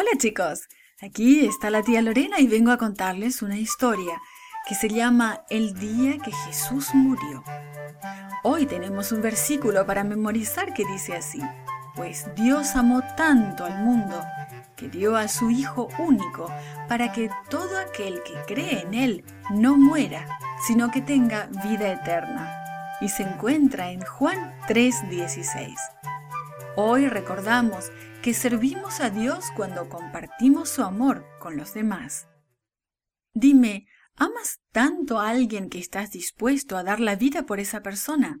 Hola chicos, aquí está la tía Lorena y vengo a contarles una historia que se llama El día que Jesús murió. Hoy tenemos un versículo para memorizar que dice así, pues Dios amó tanto al mundo que dio a su Hijo único para que todo aquel que cree en Él no muera, sino que tenga vida eterna. Y se encuentra en Juan 3:16. Hoy recordamos que servimos a Dios cuando compartimos su amor con los demás. Dime, ¿amas tanto a alguien que estás dispuesto a dar la vida por esa persona?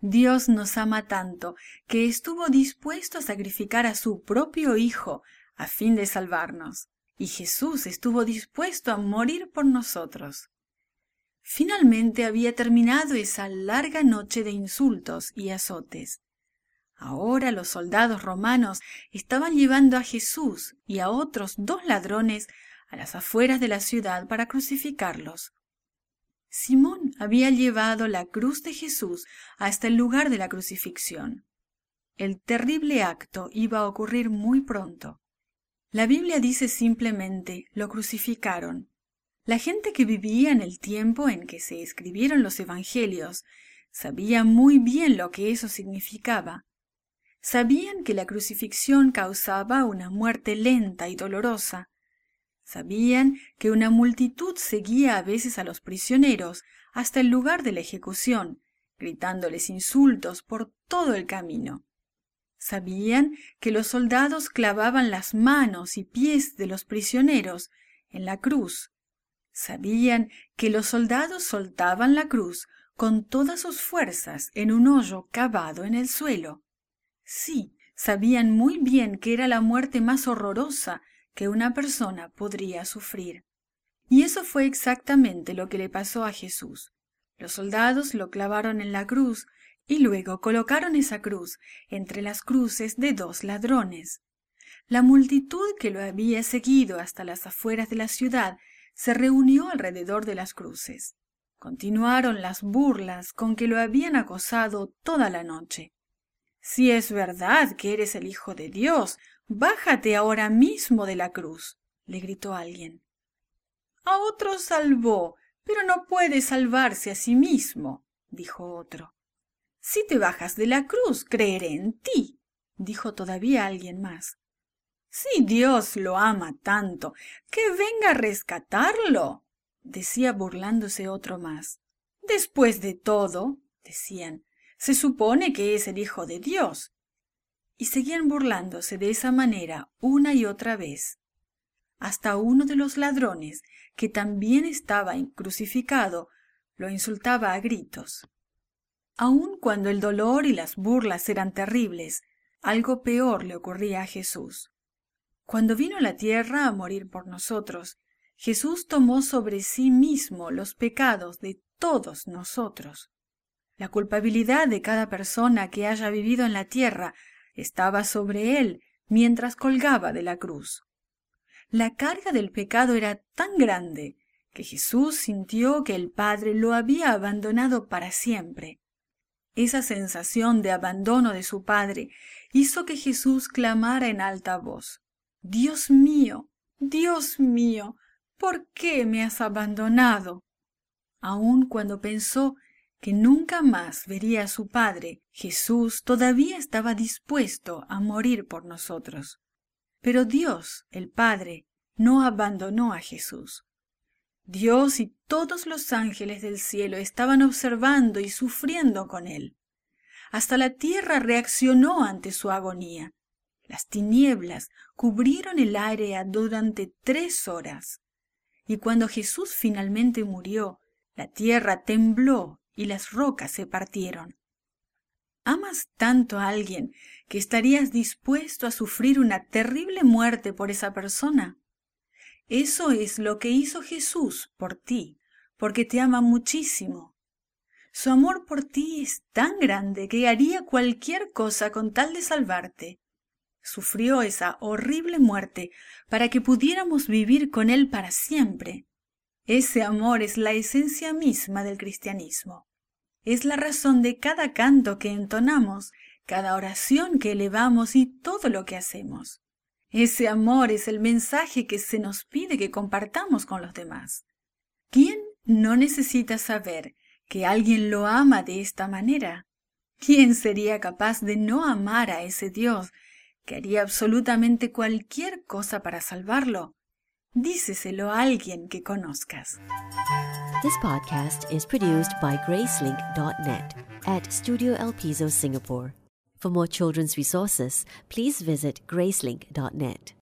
Dios nos ama tanto que estuvo dispuesto a sacrificar a su propio Hijo a fin de salvarnos, y Jesús estuvo dispuesto a morir por nosotros. Finalmente había terminado esa larga noche de insultos y azotes. Ahora los soldados romanos estaban llevando a Jesús y a otros dos ladrones a las afueras de la ciudad para crucificarlos. Simón había llevado la cruz de Jesús hasta el lugar de la crucifixión. El terrible acto iba a ocurrir muy pronto. La Biblia dice simplemente lo crucificaron. La gente que vivía en el tiempo en que se escribieron los Evangelios sabía muy bien lo que eso significaba. Sabían que la crucifixión causaba una muerte lenta y dolorosa. Sabían que una multitud seguía a veces a los prisioneros hasta el lugar de la ejecución, gritándoles insultos por todo el camino. Sabían que los soldados clavaban las manos y pies de los prisioneros en la cruz. Sabían que los soldados soltaban la cruz con todas sus fuerzas en un hoyo cavado en el suelo. Sí, sabían muy bien que era la muerte más horrorosa que una persona podría sufrir. Y eso fue exactamente lo que le pasó a Jesús. Los soldados lo clavaron en la cruz y luego colocaron esa cruz entre las cruces de dos ladrones. La multitud que lo había seguido hasta las afueras de la ciudad se reunió alrededor de las cruces. Continuaron las burlas con que lo habían acosado toda la noche. Si es verdad que eres el Hijo de Dios, bájate ahora mismo de la cruz, le gritó alguien. A otro salvó, pero no puede salvarse a sí mismo, dijo otro. Si te bajas de la cruz, creeré en ti, dijo todavía alguien más. Si Dios lo ama tanto, que venga a rescatarlo, decía burlándose otro más. Después de todo, decían, se supone que es el Hijo de Dios. Y seguían burlándose de esa manera una y otra vez. Hasta uno de los ladrones, que también estaba crucificado, lo insultaba a gritos. Aun cuando el dolor y las burlas eran terribles, algo peor le ocurría a Jesús. Cuando vino a la tierra a morir por nosotros, Jesús tomó sobre sí mismo los pecados de todos nosotros. La culpabilidad de cada persona que haya vivido en la tierra estaba sobre él mientras colgaba de la cruz. La carga del pecado era tan grande que Jesús sintió que el Padre lo había abandonado para siempre. Esa sensación de abandono de su Padre hizo que Jesús clamara en alta voz, Dios mío, Dios mío, ¿por qué me has abandonado? Aun cuando pensó que nunca más vería a su Padre, Jesús todavía estaba dispuesto a morir por nosotros. Pero Dios, el Padre, no abandonó a Jesús. Dios y todos los ángeles del cielo estaban observando y sufriendo con él. Hasta la tierra reaccionó ante su agonía. Las tinieblas cubrieron el área durante tres horas. Y cuando Jesús finalmente murió, la tierra tembló y las rocas se partieron. ¿Amas tanto a alguien que estarías dispuesto a sufrir una terrible muerte por esa persona? Eso es lo que hizo Jesús por ti, porque te ama muchísimo. Su amor por ti es tan grande que haría cualquier cosa con tal de salvarte. Sufrió esa horrible muerte para que pudiéramos vivir con Él para siempre. Ese amor es la esencia misma del cristianismo. Es la razón de cada canto que entonamos, cada oración que elevamos y todo lo que hacemos. Ese amor es el mensaje que se nos pide que compartamos con los demás. ¿Quién no necesita saber que alguien lo ama de esta manera? ¿Quién sería capaz de no amar a ese Dios que haría absolutamente cualquier cosa para salvarlo? Díceselo a alguien que conozcas. This podcast is produced by Gracelink.net at Studio El Piso, Singapore. For more children's resources, please visit Gracelink.net.